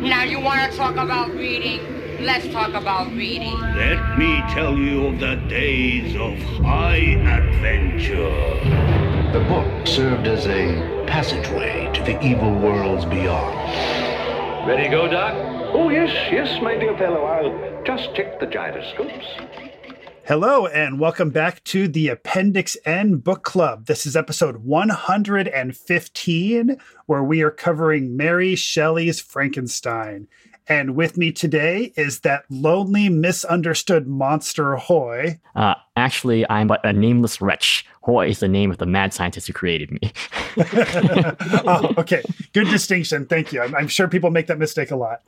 Now you want to talk about reading? Let's talk about reading. Let me tell you of the days of high adventure. The book served as a passageway to the evil worlds beyond. Ready to go, Doc? Oh, yes, yes, my dear fellow. I'll just check the gyroscopes. Hello, and welcome back to the Appendix N Book Club. This is episode 115, where we are covering Mary Shelley's Frankenstein. And with me today is that lonely, misunderstood monster, Hoy. Uh, actually, I'm but a nameless wretch. Hoy is the name of the mad scientist who created me. oh, okay. Good distinction. Thank you. I'm, I'm, sure people make that mistake a lot.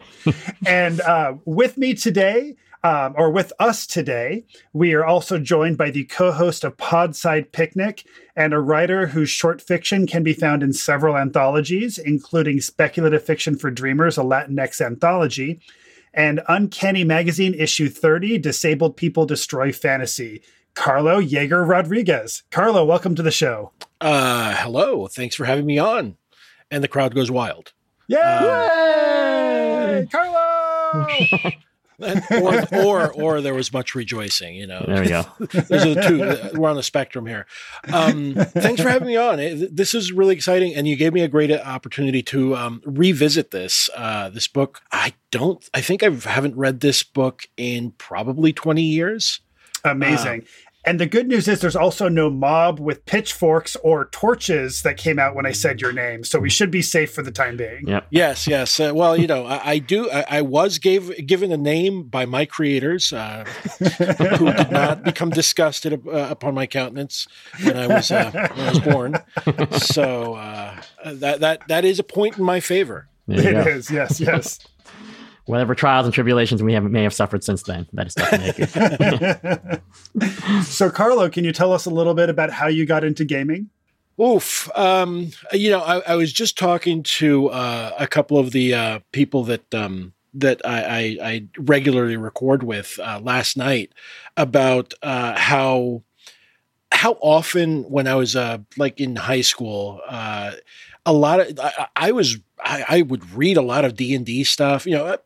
and uh, with me today um, or with us today, we are also joined by the co host of Podside Picnic and a writer whose short fiction can be found in several anthologies, including Speculative Fiction for Dreamers, a Latinx anthology, and Uncanny Magazine issue 30 Disabled People Destroy Fantasy. Carlo Jaeger Rodriguez. Carlo, welcome to the show. Uh, hello. Thanks for having me on. And the crowd goes wild. Yay! Uh, Yay! Carlo! or, or or there was much rejoicing. You know, there we go. Those are the two. We're on the spectrum here. Um, thanks for having me on. This is really exciting, and you gave me a great opportunity to um, revisit this uh, this book. I don't. I think I haven't read this book in probably twenty years. Amazing. Uh, and the good news is there's also no mob with pitchforks or torches that came out when I said your name. So we should be safe for the time being. Yep. Yes, yes. Uh, well, you know, I, I do. I, I, was gave given a name by my creators uh, who did not become disgusted uh, upon my countenance when I was uh, when I was born. So uh, that that that is a point in my favor. It go. is. Yes. Yes whatever trials and tribulations we have, may have suffered since then. That is definitely So, Carlo, can you tell us a little bit about how you got into gaming? Oof. Um, you know, I, I, was just talking to uh, a couple of the uh, people that um, that I, I, I, regularly record with uh, last night about uh, how how often when I was uh, like in high school, uh, a lot of I, I was I, I, would read a lot of D and D stuff. You know, uh,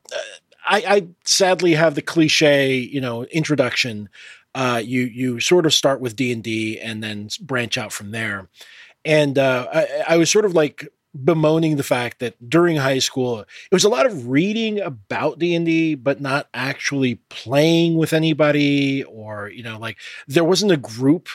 I, I, sadly have the cliche, you know, introduction. Uh, you you sort of start with D and D and then branch out from there. And uh, I, I was sort of like bemoaning the fact that during high school it was a lot of reading about D&D but not actually playing with anybody or you know like there wasn't a group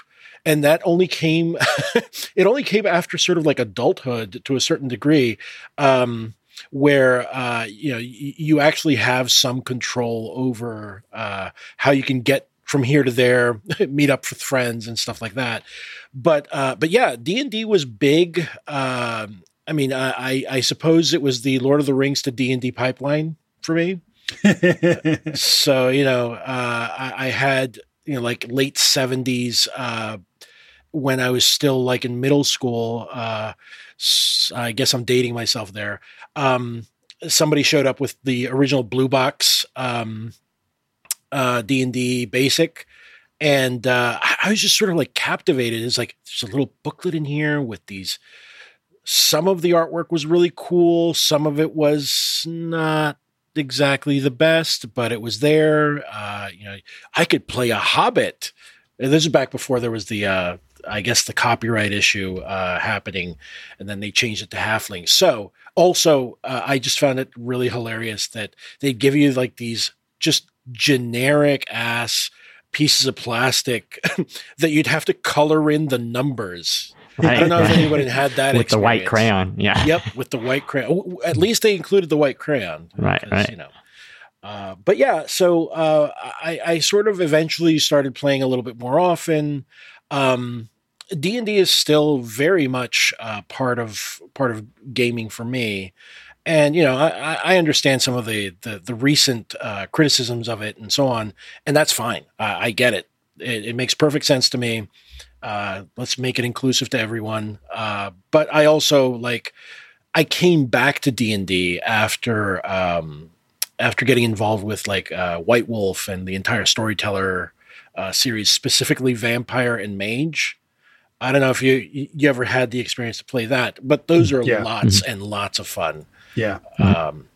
and that only came it only came after sort of like adulthood to a certain degree um, where uh, you know y- you actually have some control over uh, how you can get from here to there, meet up with friends and stuff like that. But uh, but yeah, D and D was big. Um, I mean, I, I suppose it was the Lord of the Rings to D and D pipeline for me. so you know, uh, I, I, had you know like late seventies uh, when I was still like in middle school. Uh, I guess I'm dating myself there. Um, somebody showed up with the original blue box um, uh, D and D basic, and uh, I was just sort of like captivated. It's like there's a little booklet in here with these. Some of the artwork was really cool. Some of it was not exactly the best, but it was there. Uh, you know, I could play a Hobbit. This is back before there was the uh, I guess the copyright issue uh, happening, and then they changed it to halfling. So also, uh, I just found it really hilarious that they give you like these just generic ass pieces of plastic that you'd have to color in the numbers. Right, I don't know if anybody had that with experience. the white crayon. Yeah. Yep, with the white crayon. At least they included the white crayon. Right. Right. You know. Uh, but yeah, so uh, I, I, sort of eventually started playing a little bit more often. Um, D and D is still very much uh, part of part of gaming for me, and you know I, I understand some of the the, the recent uh, criticisms of it and so on, and that's fine. I, I get it. it. it. makes perfect sense to me. Uh, let's make it inclusive to everyone. Uh, but I also like I came back to D and D after um, after getting involved with like uh, White Wolf and the entire storyteller uh, series, specifically Vampire and Mage. I don't know if you you ever had the experience to play that, but those are yeah. lots mm-hmm. and lots of fun. Yeah. Um,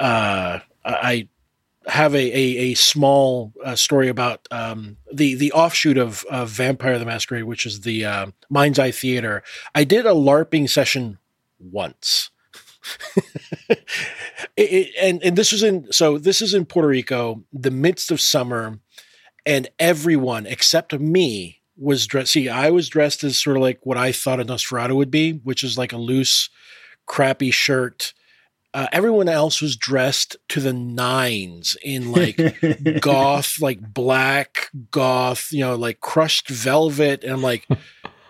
uh, I have a a, a small uh, story about um, the the offshoot of, of Vampire the Masquerade, which is the uh, Mind's Eye Theater. I did a LARPing session once. it, it, and and this was in so this is in Puerto Rico, the midst of summer, and everyone except me was dressed. See, I was dressed as sort of like what I thought a Nosferatu would be, which is like a loose, crappy shirt. Uh, everyone else was dressed to the nines in like goth, like black goth, you know, like crushed velvet. And I'm like,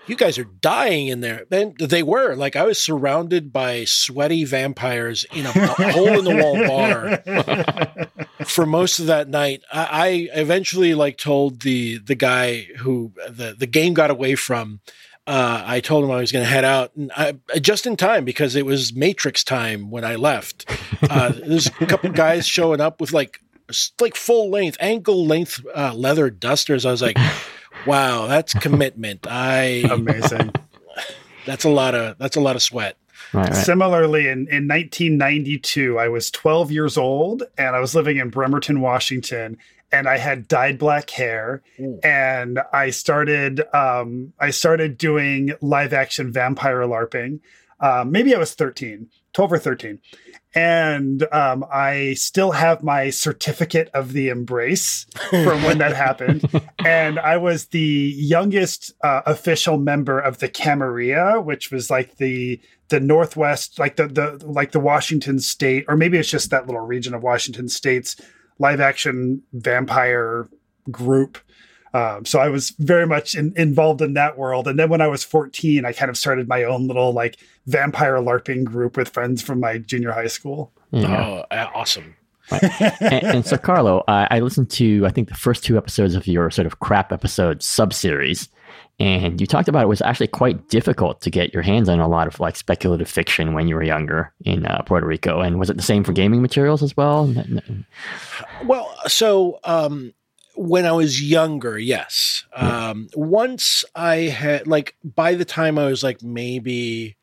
you guys are dying in there. And they were like, I was surrounded by sweaty vampires in a hole in the wall bar for most of that night. I, I eventually like told the the guy who the the game got away from. Uh, I told him I was going to head out, and I, just in time because it was Matrix time when I left. Uh, there's a couple guys showing up with like like full length, ankle length uh, leather dusters. I was like, wow, that's commitment. I Amazing. that's a lot of that's a lot of sweat. Right, right. Similarly, in, in 1992, I was 12 years old and I was living in Bremerton, Washington, and I had dyed black hair. Ooh. And I started um, I started doing live action vampire LARPing. Um, maybe I was 13, 12 or 13. And um, I still have my certificate of the embrace from when that happened. And I was the youngest uh, official member of the Camarilla, which was like the the Northwest, like the the like the Washington State, or maybe it's just that little region of Washington State's live action vampire group. Um, so I was very much in, involved in that world. And then when I was 14, I kind of started my own little like vampire LARPing group with friends from my junior high school. Yeah. Oh, uh, awesome! and, and so, Carlo, I, I listened to I think the first two episodes of your sort of crap episode sub series, and you talked about it was actually quite difficult to get your hands on a lot of like speculative fiction when you were younger in uh, Puerto Rico. And was it the same for gaming materials as well? Well, so um, when I was younger, yes. Um, once I had like by the time I was like maybe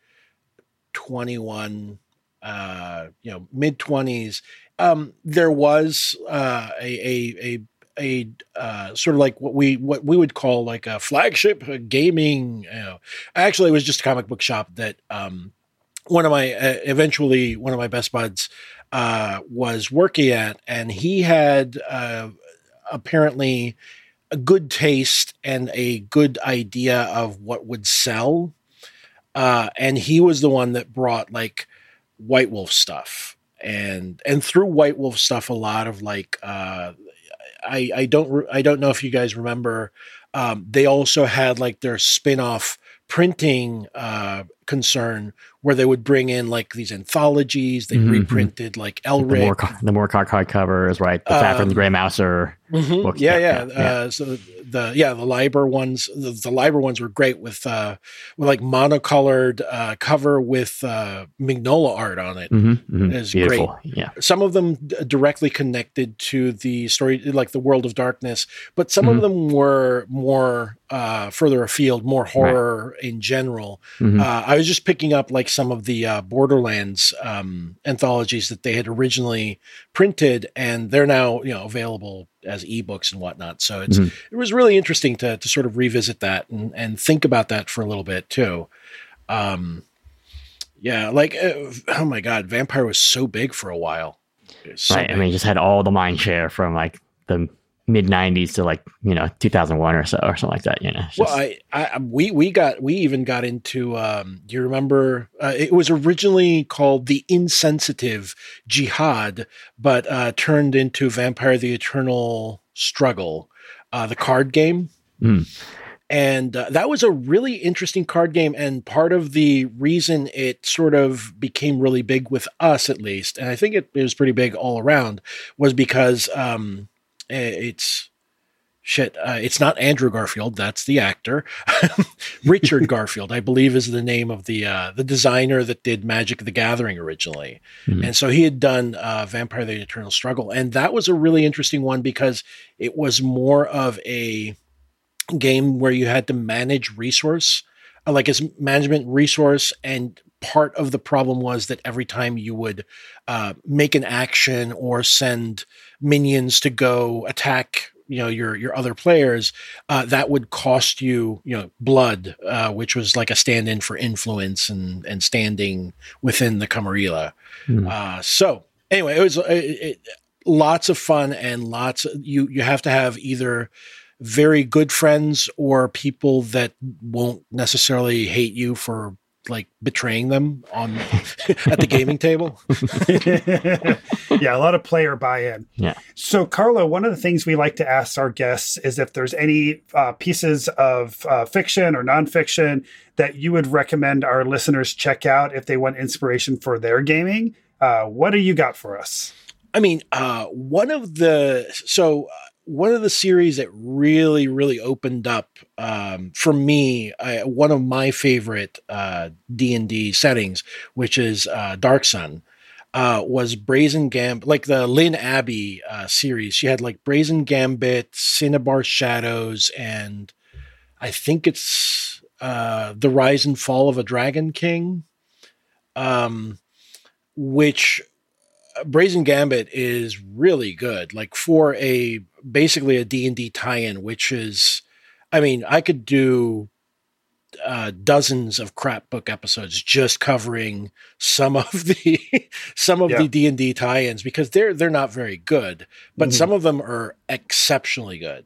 twenty one, uh, you know, mid twenties, um, there was uh, a a a a uh, sort of like what we what we would call like a flagship gaming. You know, actually, it was just a comic book shop that um, one of my uh, eventually one of my best buds uh, was working at, and he had uh, apparently a good taste and a good idea of what would sell. Uh, and he was the one that brought like White Wolf stuff, and and through White Wolf stuff, a lot of like uh, I I don't re- I don't know if you guys remember. Um, they also had like their spin-off printing uh, concern where they would bring in like these anthologies. They Mhm. reprinted like the Elric. the more hard covers, right? The Fat from the Um, Gray Mouser. Mhm. Yeah, Yeah, yeah. yeah, Uh, so the yeah the Liber ones, the, the Liber ones were great with uh, with like monocolored uh, cover with uh, Mignola art on it. Mm-hmm, It's Beautiful. Yeah. Some of them d- directly connected to the story, like the World of Darkness, but some Mhm. of them were more uh, further afield, more horror in general. Mhm. Uh, I was just picking up like some of the uh, Borderlands um, anthologies that they had originally printed, and they're now you know available as ebooks and whatnot. So it's Mhm. it was really interesting to to sort of revisit that and and think about that for a little bit too. Um, yeah, like uh, oh my god, Vampire was so big for a while. So right. I mean, just had all the mind share from like the mid '90s to like you know 2001 or so or something like that. You know. It's Well, I, I, we, we got, we even got into. Um, do you remember? Uh, it was originally called the Insensitive Jyhad, but uh, turned into Vampire: The Eternal Struggle, uh, the card game. Mm. And uh, that was a really interesting card game. And part of the reason it sort of became really big with us, at least, and I think it, it was pretty big all around, was because um, it's shit. Uh, it's not Andrew Garfield. That's the actor. Richard Garfield, I believe, is the name of the uh, the designer that did Magic the Gathering originally, Mhm. and so he had done uh, Vampire: The Eternal Struggle, and that was a really interesting one because it was more of a game where you had to manage resource. uh, like as management resource and part of the problem was that every time you would uh, make an action or send minions to go attack you know your your other players uh, that would cost you you know blood uh, which was like a stand-in for influence and and standing within the camarilla Hmm. uh, so anyway it was uh, it, it, lots of fun and lots of, you you have to have either very good friends or people that won't necessarily hate you for like betraying them on at the gaming table yeah, a lot of player buy-in. Yeah. So, Carlo, one of the things we like to ask our guests is if there's any uh, pieces of uh, fiction or nonfiction that you would recommend our listeners check out if they want inspiration for their gaming. Uh, what do you got for us? I mean, uh, one of the so uh, one of the series that really, really opened up um, for me, I, one of my favorite uh, D and D settings, which is uh, Dark Sun, uh, was Brazen Gambit, like the Lynn Abbey uh, series. She had like Brazen Gambit, Cinnabar Shadows, and I think it's uh, the Rise and Fall of a Dragon King, um, which Brazen Gambit is really good. Like for a basically a D&D tie-in which is I mean, I could do uh, dozens of crap book episodes just covering some of the some of Yeah. the D&D tie-ins because they're they're not very good, but Mhm. some of them are exceptionally good.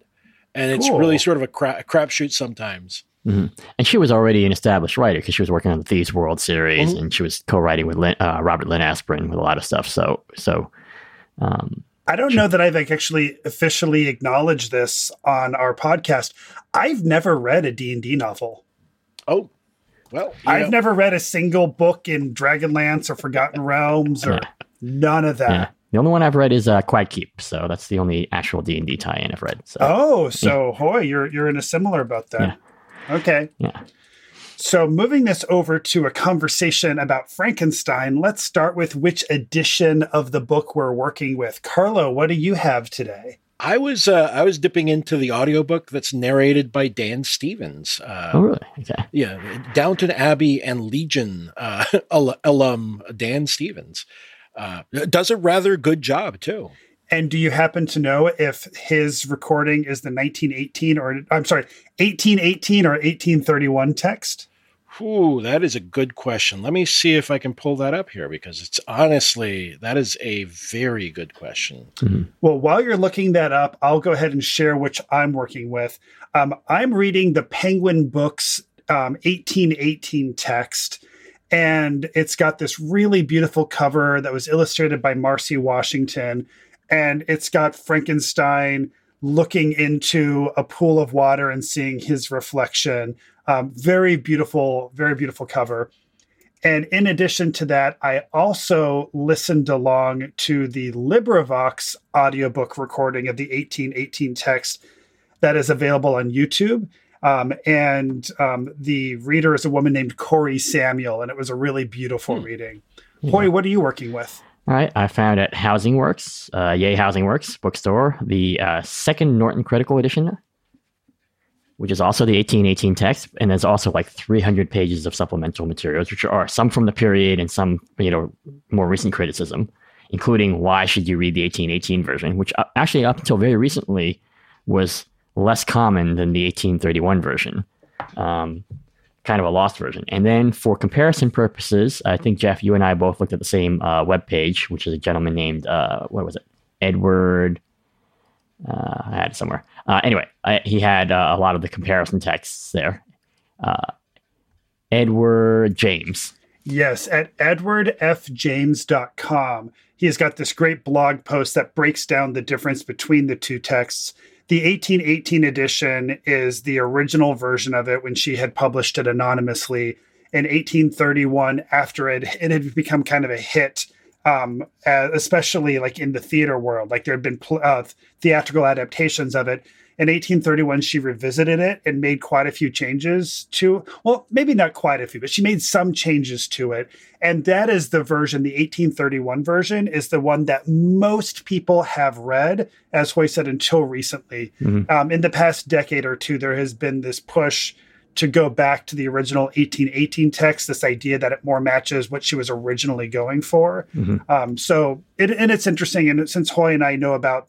And it's really sort of a, cra- a crapshoot sometimes. And she was already an established writer because she was working on the Thieves World series, Mhm. and she was co-writing with Lynn, uh, Robert Lynn Asprin with a lot of stuff. So, so um, I don't know that I've like, actually officially acknowledged this on our podcast. I've never read a D&D novel. Oh, well, I've know, never read a single book in Dragonlance or Forgotten Realms or Yeah. none of that. yeah, the only one I've read is uh, Quag Keep. So that's the only actual D and D tie-in I've read. So, Oh, so hoy, you're you're in a similar boat then. Okay. yeah. So moving this over to a conversation about Frankenstein, let's start with which edition of the book we're working with. Carlo, what do you have today? I was uh, I was dipping into the audiobook that's narrated by Dan Stevens. Uh, Oh, really? Okay. Yeah, Downton Abbey and Legion uh, al- alum Dan Stevens uh, does a rather good job too. And do you happen to know if his recording is the 1918 or I'm sorry, 1818 or 1831 text? Ooh, that is a good question. Let me see if I can pull that up here because it's honestly that is a very good question. Well, while you're looking that up, I'll go ahead and share which I'm working with. Um, I'm reading the Penguin Books um, 1818 text, and it's got this really beautiful cover that was illustrated by Marcy Washington, and it's got Frankenstein looking into a pool of water and seeing his reflection. Um, very beautiful, very beautiful cover. And in addition to that, I also listened along to the LibriVox audiobook recording of the 1818 text that is available on YouTube. Um, and um, the reader is a woman named Cori Samuel, and it was a really beautiful reading. Hoy, what are you working with? All right, I found at Housing Works, uh, Yay Housing Works bookstore, the uh, second Norton Critical Edition, which is also the 1818 text, and there's also like 300 pages of supplemental materials, which are some from the period and some, you know, more recent criticism, including why should you read the 1818 version, which uh, actually up until very recently was less common than the 1831 version. Um, kind of a lost version. And then for comparison purposes, I think Jeff, you and I both looked at the same uh, web page, which is a gentleman named uh, what was it, Edward. Uh, I had it somewhere. Uh, anyway, I, he had uh, a lot of the comparison texts there. Uh, Edward James. Yes, at edwardfjames.com. He has got this great blog post that breaks down the difference between the two texts. The 1818 edition is the original version of it when she had published it anonymously in 1831 after it, it had become kind of a hit, um, uh, especially like in the theater world. Like there had been pl- uh, theatrical adaptations of it. In 1831, she revisited it and made quite a few changes to, well, maybe not quite a few, but she made some changes to it. And that is the version, the 1831 version is the one that most people have read, as Hoy said, until recently. Um, in the past decade or two, there has been this push to go back to the original 1818 text, this idea that it more matches what she was originally going for. Mhm. Um, so, it, and it's interesting. And since Hoy and I know about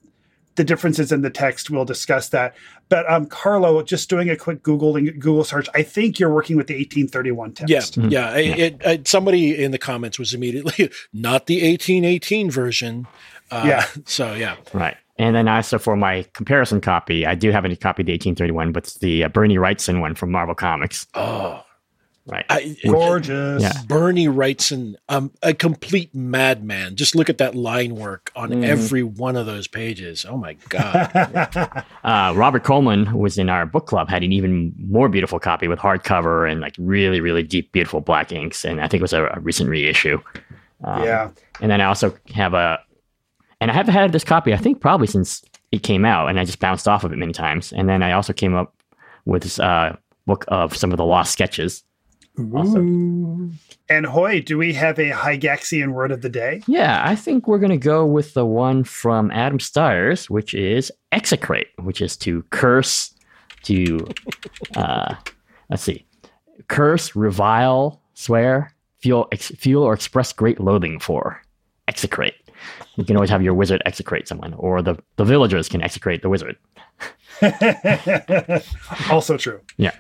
the differences in the text, we'll discuss that. But um, Carlo, just doing a quick Google Google search, I think you're working with the 1831 text. Yeah, Mhm. yeah. It, it, it, somebody in the comments was immediately not the 1818 version. Uh, Yeah. So yeah. Right. And then also for my comparison copy, I do have a copy of the 1831, but it's the uh, Bernie Wrightson one from Marvel Comics. Oh, Right. I, Gorgeous. Yeah. Bernie Wrightson, um, a complete madman. Just look at that line work on Mhm. every one of those pages. Oh my god! Uh, Robert Coleman, who was in our book club, had an even more beautiful copy with hardcover and like really, really deep, beautiful black inks. And I think it was a, a recent reissue. Um, yeah. And then I also have a, and I have had this copy, I think probably since it came out, and I just bounced off of it many times. And then I also came up with this uh, book of some of the lost sketches. Also. And Hoy, do we have a Gygaxian word of the day? Yeah, I think we're going to go with the one from Adam Stiers, which is execrate, which is to curse, to, uh, let's see, curse, revile, swear, feel, ex- feel or express great loathing for. Execrate. You can always have your wizard execrate someone, or the, the villagers can execrate the wizard. also true. Yeah,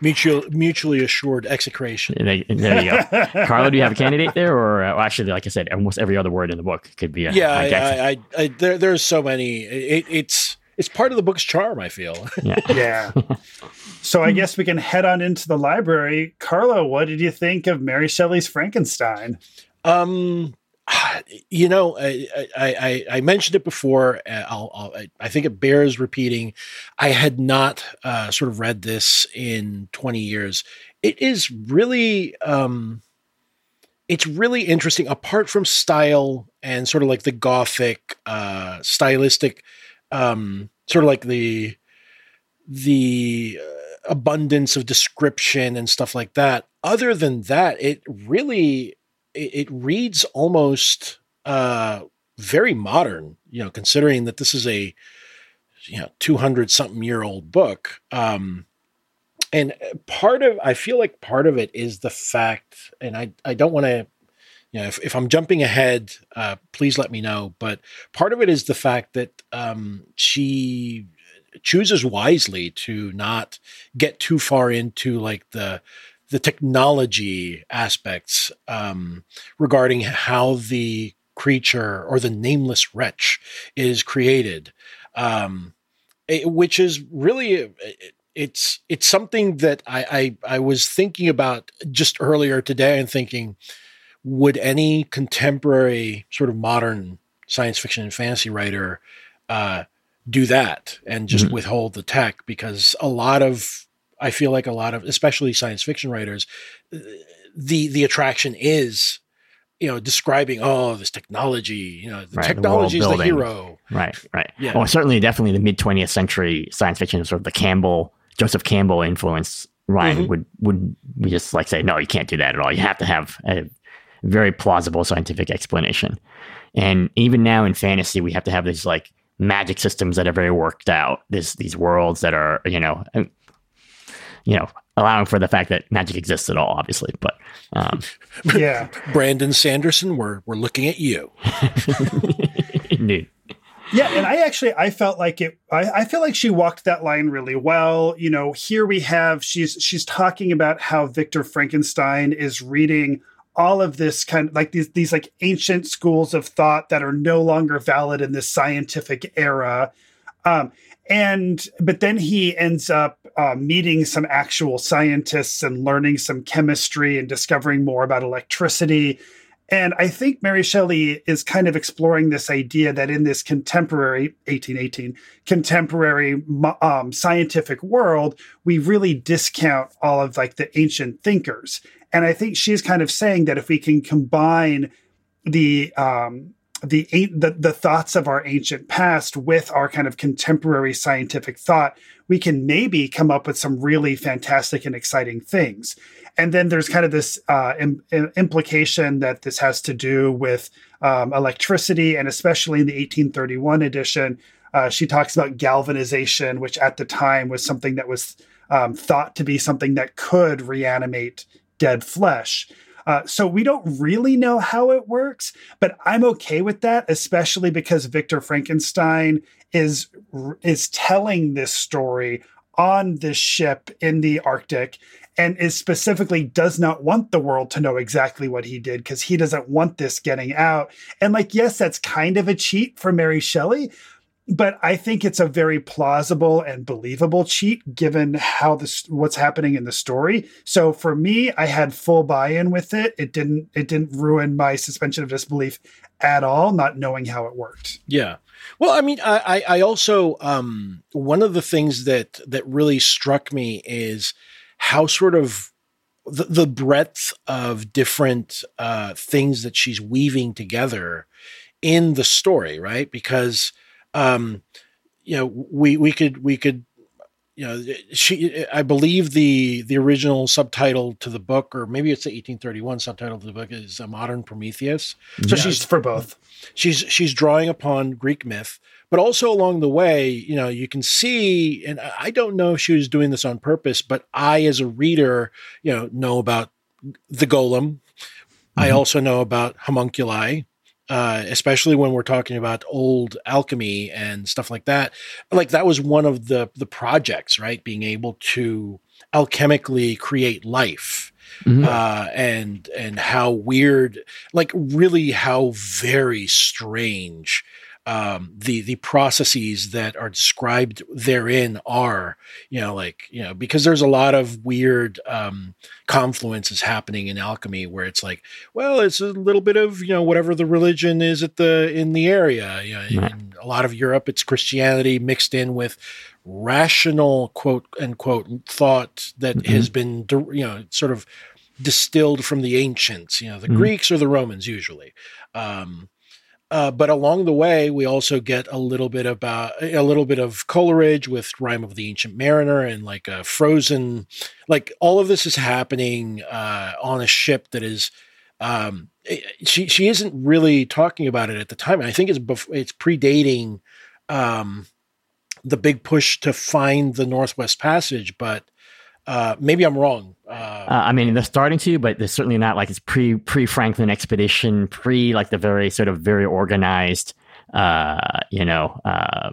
Mutual, mutually assured execration. there, there you go. Carlo, do you have a candidate there? Or uh, well, actually, like I said, almost every other word in the book could be a Yeah, a I, Gygaxian. I, I, I, there, there's so many. It, it's it's part of the book's charm. I feel. yeah. Yeah. so I guess we can head on into the library. Carlo, what did you think of Mary Shelley's Frankenstein? Um, you know, I I, I, mentioned it before. uh, I'll, I'll, I- I think it bears repeating. I had not uh, sort of read this in 20 years. It is really, um, it's really interesting. Apart from style and sort of like the gothic, uh, stylistic, um, sort of like the the uh, abundance of description and stuff like that. Other than that, it really it, it reads almost uh, very modern. You know, considering that this is a you know two hundred something year old book. Um, and part of I feel like part of it is the fact, and I I don't want to. You know, if, if I'm jumping ahead, uh, please let me know. But part of it is the fact that um, she chooses wisely to not get too far into like the the technology aspects um, regarding how the creature or the nameless wretch is created, um, it- which is really it- it's it's something that I, I I was thinking about just earlier today and thinking, would any contemporary sort of modern science fiction and fantasy writer uh, do that and just Mhm. withhold the tech? Because a lot of I feel like a lot of, especially science fiction writers, the the attraction is, you know, describing oh this technology, you know, the Right, technology is the world building. hero. Right, right. Yeah. Well, certainly, definitely the mid 20th century science fiction, sort of the Campbell, Joseph Campbell influence, Ryan Mhm. would would we just like say, no, you can't do that at all. You have to have a very plausible scientific explanation. And even now in fantasy, we have to have these like magic systems that are very worked out. This these worlds that are you know, you know, allowing for the fact that magic exists at all, obviously. But um, Yeah. Brandon Sanderson, we're we're looking at you. indeed, Yeah, and I actually I felt like it I, I feel like she walked that line really well. You know, here we have she's she's talking about how Victor Frankenstein is reading all of this kind of like these these like ancient schools of thought that are no longer valid in this scientific era. Um and but then he ends up uh, meeting some actual scientists and learning some chemistry and discovering more about electricity and I think Mary Shelley is kind of exploring this idea that in this contemporary 1818 contemporary um, scientific world, we really discount all of like the ancient thinkers. And I think she's kind of saying that if we can combine the um, the, the the thoughts of our ancient past with our kind of contemporary scientific thought, we can maybe come up with some really fantastic and exciting things. And then there's kind of this uh, im- im- implication that this has to do with um, electricity, and especially in the 1831 edition, uh, she talks about galvanization, which at the time was something that was um, thought to be something that could reanimate dead flesh. Uh, so we don't really know how it works, but I'm okay with that, especially because Victor Frankenstein is is telling this story on this ship in the Arctic and is specifically does not want the world to know exactly what he did because he doesn't want this getting out. And like, yes, that's kind of a cheat for Mary Shelley, but I think it's a very plausible and believable cheat given how this what's happening in the story. So for me, I had full buy-in with it. It didn't it didn't ruin my suspension of disbelief at all, not knowing how it worked. Yeah. Well, I mean, I I also um one of the things that that really struck me is how sort of the, the breadth of different uh, things that she's weaving together in the story, right? Because um, you know we we could we could you know she I believe the the original subtitle to the book, or maybe it's the 1831 subtitle to the book, is a modern Prometheus. So yeah, she's for both. She's she's drawing upon Greek myth but also along the way, you know, you can see, and I don't know if she was doing this on purpose, but I, as a reader, you know, know about the golem. Mm-hmm. I also know about homunculi, uh, especially when we're talking about old alchemy and stuff like that. Like that was one of the the projects, right? Being able to alchemically create life. Mm-hmm. Uh, and and how weird, like really how very strange um, the the processes that are described therein are you know like you know because there's a lot of weird um, confluences happening in alchemy where it's like well it's a little bit of you know whatever the religion is at the in the area you know, in a lot of Europe it's Christianity mixed in with rational quote unquote thought that mm-hmm. has been you know sort of distilled from the ancients you know the mm-hmm. Greeks or the Romans usually. Um, uh, but along the way, we also get a little bit about a little bit of Coleridge with Rime of the Ancient Mariner and like a frozen, like all of this is happening uh, on a ship that is. Um, she she isn't really talking about it at the time. I think it's bef- it's predating um, the big push to find the Northwest Passage, but uh, maybe I'm wrong. Uh, uh, I mean, they're starting to, but they're certainly not like it's pre pre Franklin expedition, pre like the very sort of very organized, uh, you know, uh,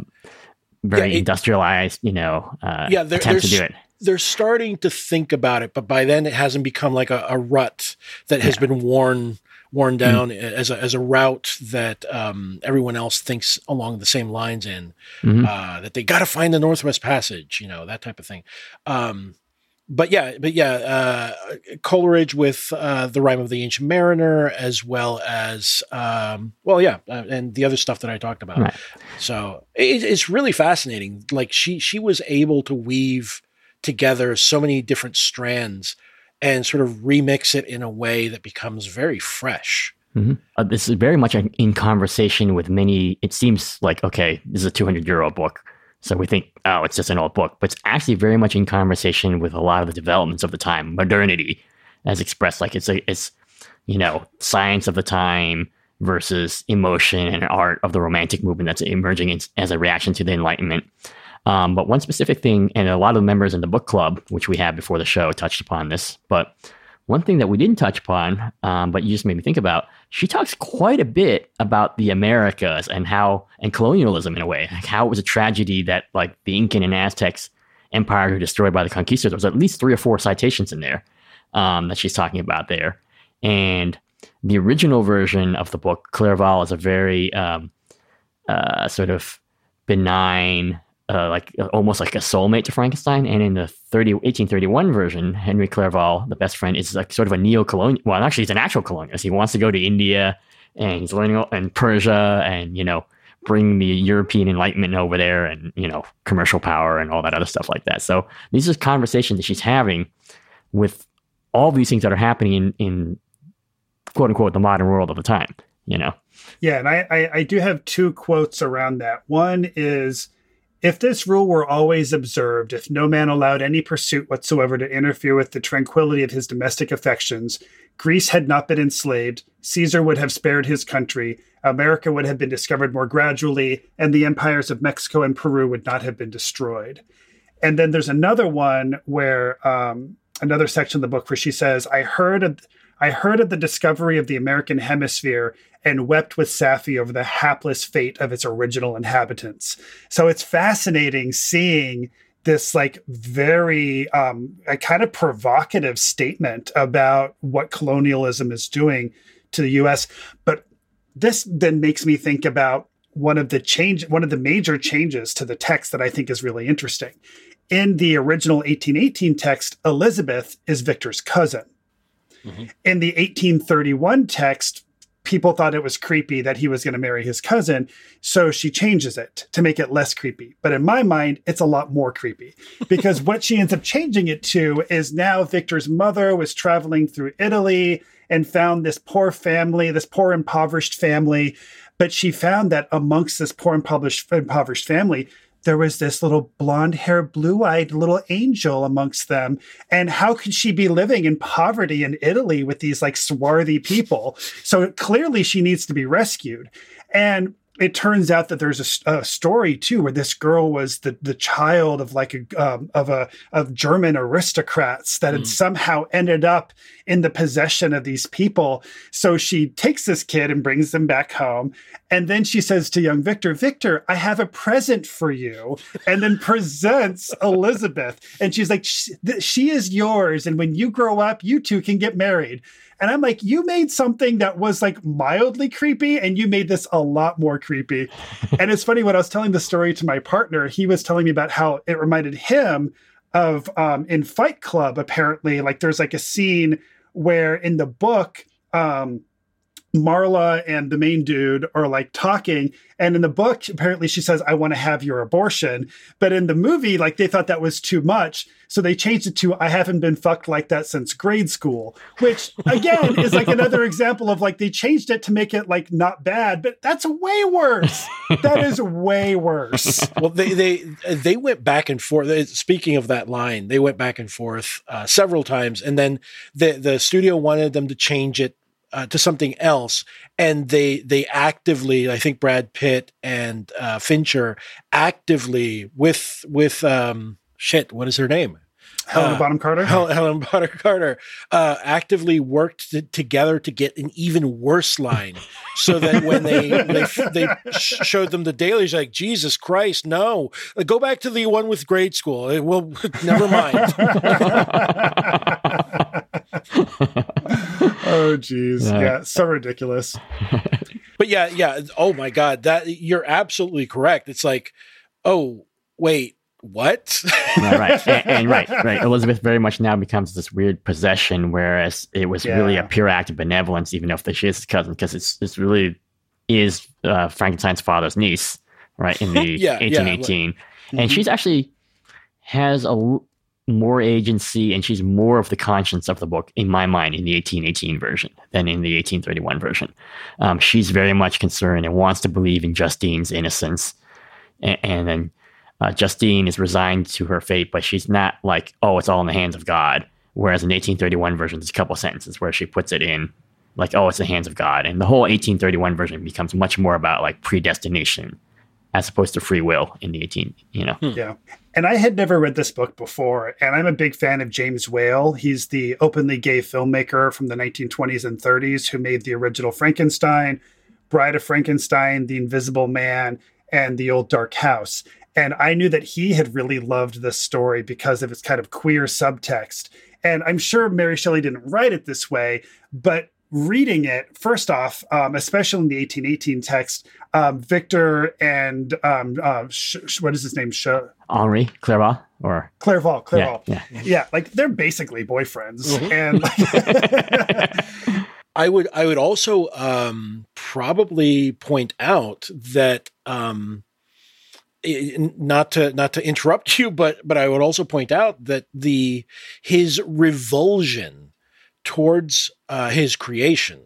very yeah, it, industrialized, you know, uh, yeah, they're, attempt to do it. They're starting to think about it, but by then it hasn't become like a, a rut that has yeah. been worn worn mm-hmm. down mm-hmm. as a as a route that um, everyone else thinks along the same lines in. Mm-hmm. Uh, that they got to find the Northwest Passage, you know, that type of thing. Um, but yeah, but yeah, uh, Coleridge with uh, the Rime of the Ancient Mariner, as well as um, well, yeah, uh, and the other stuff that I talked about. Right. So it, it's really fascinating. Like she she was able to weave together so many different strands and sort of remix it in a way that becomes very fresh. Mm-hmm. Uh, this is very much in conversation with many. It seems like okay, this is a 200 year old book so we think, oh, it's just an old book, but it's actually very much in conversation with a lot of the developments of the time, modernity, as expressed. Like it's a, it's, you know, science of the time versus emotion and art of the romantic movement that's emerging in, as a reaction to the Enlightenment. Um, but one specific thing, and a lot of the members in the book club, which we had before the show, touched upon this. But one thing that we didn't touch upon, um, but you just made me think about, she talks quite a bit about the Americas and how, and colonialism in a way, like how it was a tragedy that like the Incan and Aztecs empire were destroyed by the conquistadors. There's at least three or four citations in there um, that she's talking about there. And the original version of the book, Clerval, is a very um, uh, sort of benign, uh, like uh, almost like a soulmate to Frankenstein. And in the 30, 1831 version, Henry Clerval, the best friend, is like sort of a neo-colonial. Well, actually, he's an actual colonialist. He wants to go to India and he's learning and Persia and you know bring the European Enlightenment over there and you know commercial power and all that other stuff like that. So these are conversations that she's having with all these things that are happening in, in quote unquote the modern world of the time. You know. Yeah, and I, I, I do have two quotes around that. One is if this rule were always observed, if no man allowed any pursuit whatsoever to interfere with the tranquility of his domestic affections, Greece had not been enslaved, Caesar would have spared his country, America would have been discovered more gradually, and the empires of Mexico and Peru would not have been destroyed. And then there's another one where um, another section of the book where she says, "I heard I heard of the discovery of the American hemisphere and wept with Safie over the hapless fate of its original inhabitants." So it's fascinating seeing this like very um, a kind of provocative statement about what colonialism is doing to the U.S. But this then makes me think about one of the change one of the major changes to the text that I think is really interesting. In the original 1818 text, Elizabeth is Victor's cousin. Mm-hmm. In the 1831 text, people thought it was creepy that he was going to marry his cousin. So she changes it to make it less creepy. But in my mind, it's a lot more creepy because what she ends up changing it to is now Victor's mother was traveling through Italy and found this poor family, this poor impoverished family. But she found that amongst this poor impoverished, impoverished family, there was this little blonde hair, blue eyed little angel amongst them. And how could she be living in poverty in Italy with these like swarthy people? So clearly she needs to be rescued. And it turns out that there's a, a, story too where this girl was the the child of like a um, of a of German aristocrats that had mm. somehow ended up in the possession of these people. So she takes this kid and brings them back home, and then she says to young Victor, "Victor, I have a present for you," and then presents Elizabeth, and she's like, "She is yours, and when you grow up, you two can get married." And I'm like, you made something that was like mildly creepy, and you made this a lot more creepy. and it's funny when I was telling the story to my partner, he was telling me about how it reminded him of um, in Fight Club. Apparently, like there's like a scene where in the book, um, Marla and the main dude are like talking. And in the book, apparently she says, I want to have your abortion. But in the movie, like they thought that was too much. So they changed it to, I haven't been fucked like that since grade school, which again is like another example of like they changed it to make it like not bad, but that's way worse. that is way worse. Well, they, they, they went back and forth. Speaking of that line, they went back and forth uh, several times. And then the, the studio wanted them to change it uh, to something else, and they they actively, I think Brad Pitt and uh, Fincher actively with with um, shit. What is her name? Helen uh, Bonham Carter. Helen Bottom Carter uh, actively worked to, together to get an even worse line, so that when they they, they showed them the dailies, like Jesus Christ, no, go back to the one with grade school. Well, never mind. oh jeez, yeah. yeah, so ridiculous. but yeah, yeah. Oh my God, that you're absolutely correct. It's like, oh wait, what? yeah, right, and, and, right, right. Elizabeth very much now becomes this weird possession, whereas it was yeah. really a pure act of benevolence, even if she is his cousin, because it's it's really is uh, Frankenstein's father's niece, right? In the yeah, 1818, yeah, and mm-hmm. she's actually has a more agency and she's more of the conscience of the book in my mind in the 1818 version than in the 1831 version. Um, she's very much concerned and wants to believe in Justine's innocence. And, and then uh, Justine is resigned to her fate, but she's not like, oh, it's all in the hands of God. Whereas in 1831 version, there's a couple sentences where she puts it in like, oh, it's the hands of God. And the whole 1831 version becomes much more about like predestination as opposed to free will in the 18, you know. Hmm. Yeah. And I had never read this book before, and I'm a big fan of James Whale. He's the openly gay filmmaker from the 1920s and 30s who made the original Frankenstein, Bride of Frankenstein, The Invisible Man, and The Old Dark House. And I knew that he had really loved this story because of its kind of queer subtext. And I'm sure Mary Shelley didn't write it this way, but reading it, first off, um, especially in the 1818 text, um, Victor and um, uh, sh- sh- what is his name? Sh- Henri Clerval or Clerval, Clerval. Yeah, yeah. yeah, like they're basically boyfriends. Mm-hmm. And I would I would also um, probably point out that um, not to not to interrupt you, but but I would also point out that the his revulsion towards uh, his creation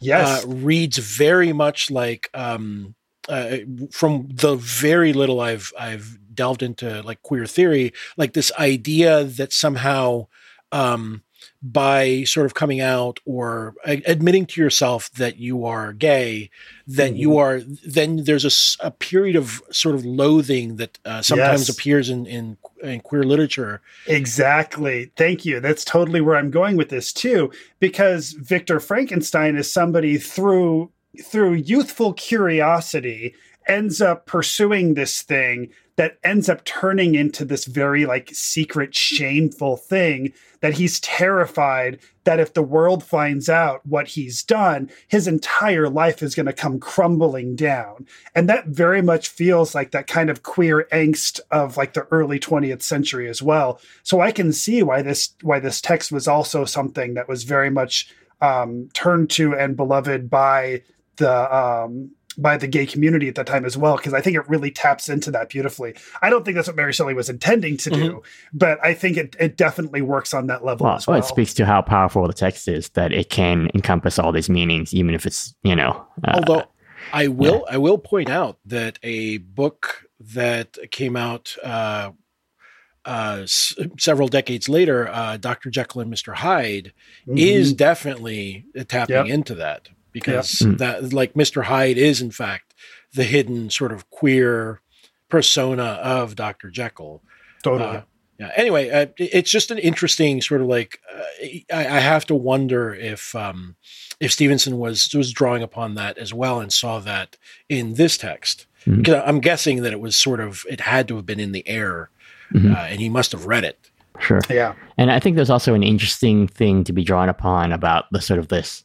yes uh, reads very much like um, uh, from the very little I've I've delved into like queer theory, like this idea that somehow um, by sort of coming out or admitting to yourself that you are gay, that mm-hmm. you are then there's a, a, period of sort of loathing that uh, sometimes yes. appears in in in queer literature. Exactly. Thank you. That's totally where I'm going with this too, because Victor Frankenstein is somebody through through youthful curiosity ends up pursuing this thing that ends up turning into this very like secret shameful thing that he's terrified that if the world finds out what he's done his entire life is going to come crumbling down. And that very much feels like that kind of queer angst of like the early 20th century as well. So i can see why this why this text was also something that was very much um, turned to and beloved by the um, by the gay community at that time as well, because I think it really taps into that beautifully. I don't think that's what Mary Shelley was intending to do, mm-hmm. but I think it, it definitely works on that level well, as well. well. It speaks to how powerful the text is that it can encompass all these meanings, even if it's you know. Uh, Although I will, yeah. I will point out that a book that came out. Uh, uh, s- several decades later, uh, Dr. Jekyll and Mr. Hyde mm-hmm. is definitely tapping yep. into that because yeah. Hmm. that like Mr. Hyde is in fact the hidden sort of queer persona of Dr. Jekyll. Totally. Uh, yeah. Anyway, uh, it's just an interesting sort of like uh, I, I, have to wonder if um, if Stevenson was was drawing upon that as well and saw that in this text. Mm-hmm. Because I'm guessing that it was sort of it had to have been in the air, mm-hmm. uh, and he must have read it. Sure. Yeah. And I think there's also an interesting thing to be drawn upon about the sort of this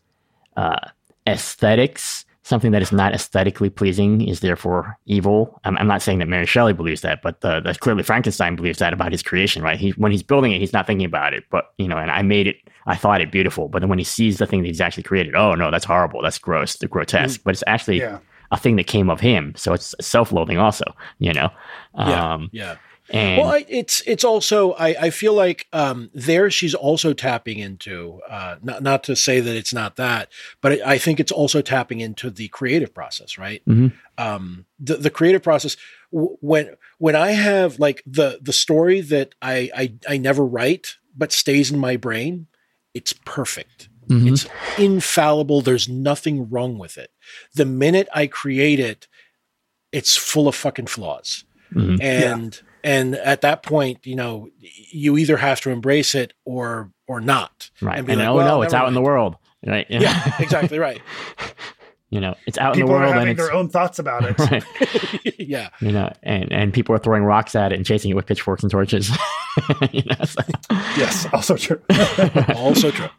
uh, aesthetics, something that is not aesthetically pleasing is therefore evil. I'm, I'm not saying that Mary Shelley believes that, but the, the, clearly Frankenstein believes that about his creation, right? He, when he's building it, he's not thinking about it, but you know, and I made it, I thought it beautiful, but then when he sees the thing that he's actually created, oh no, that's horrible, that's gross, the grotesque, mm. but it's actually yeah. a thing that came of him, so it's self-loathing also, you know. Um, yeah. yeah. And well, I, it's it's also I, I feel like um, there she's also tapping into uh, not not to say that it's not that, but I, I think it's also tapping into the creative process, right? Mm-hmm. Um, the the creative process w- when when I have like the the story that I, I I never write but stays in my brain, it's perfect. Mm-hmm. It's infallible. There's nothing wrong with it. The minute I create it, it's full of fucking flaws. Mm-hmm. And yeah and at that point you know you either have to embrace it or or not right. and, and like, oh well, no it's out mind. in the world right? Yeah exactly right. You know it's out people in the world are having their own thoughts about it. Right. Yeah. You know and and people are throwing rocks at it and chasing it with pitchforks and torches. You know, so. yes also true. Also true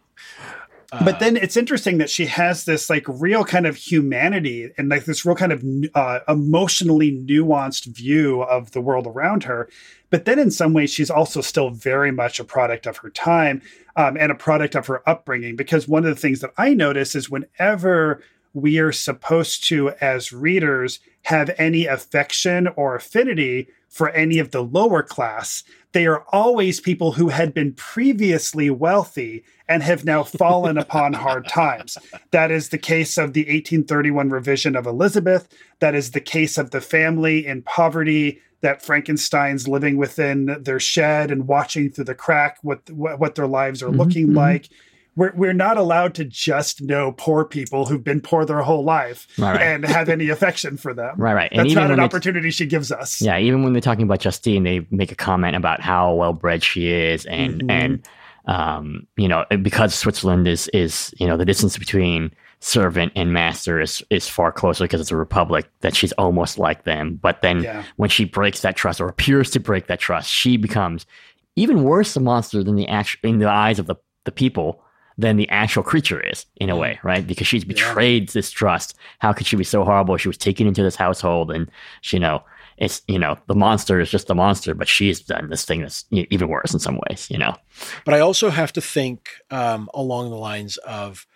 but then it's interesting that she has this like real kind of humanity and like this real kind of uh, emotionally nuanced view of the world around her. But then in some ways, she's also still very much a product of her time um, and a product of her upbringing. Because one of the things that I notice is whenever we are supposed to, as readers, have any affection or affinity for any of the lower class, they are always people who had been previously wealthy and have now fallen upon hard times. That is the case of the 1831 revision of Elizabeth. That is the case of the family in poverty that Frankenstein's living within their shed and watching through the crack what what, their lives are mm-hmm, looking mm-hmm. like we're, we're not allowed to just know poor people who've been poor their whole life right, right. and have any affection for them. Right, right. And That's not an opportunity she gives us. Yeah, even when they're talking about Justine, they make a comment about how well bred she is, and mm-hmm. and um, you know because Switzerland is is you know the distance between servant and master is is far closer because it's a republic that she's almost like them. But then yeah. when she breaks that trust or appears to break that trust, she becomes even worse a monster than the actual in the eyes of the the people than the actual creature is in a way, right? Because she's betrayed yeah. this trust. How could she be so horrible? She was taken into this household, and she, you know, it's you know the monster is just the monster, but she's done this thing that's even worse in some ways, you know. But I also have to think um, along the lines of: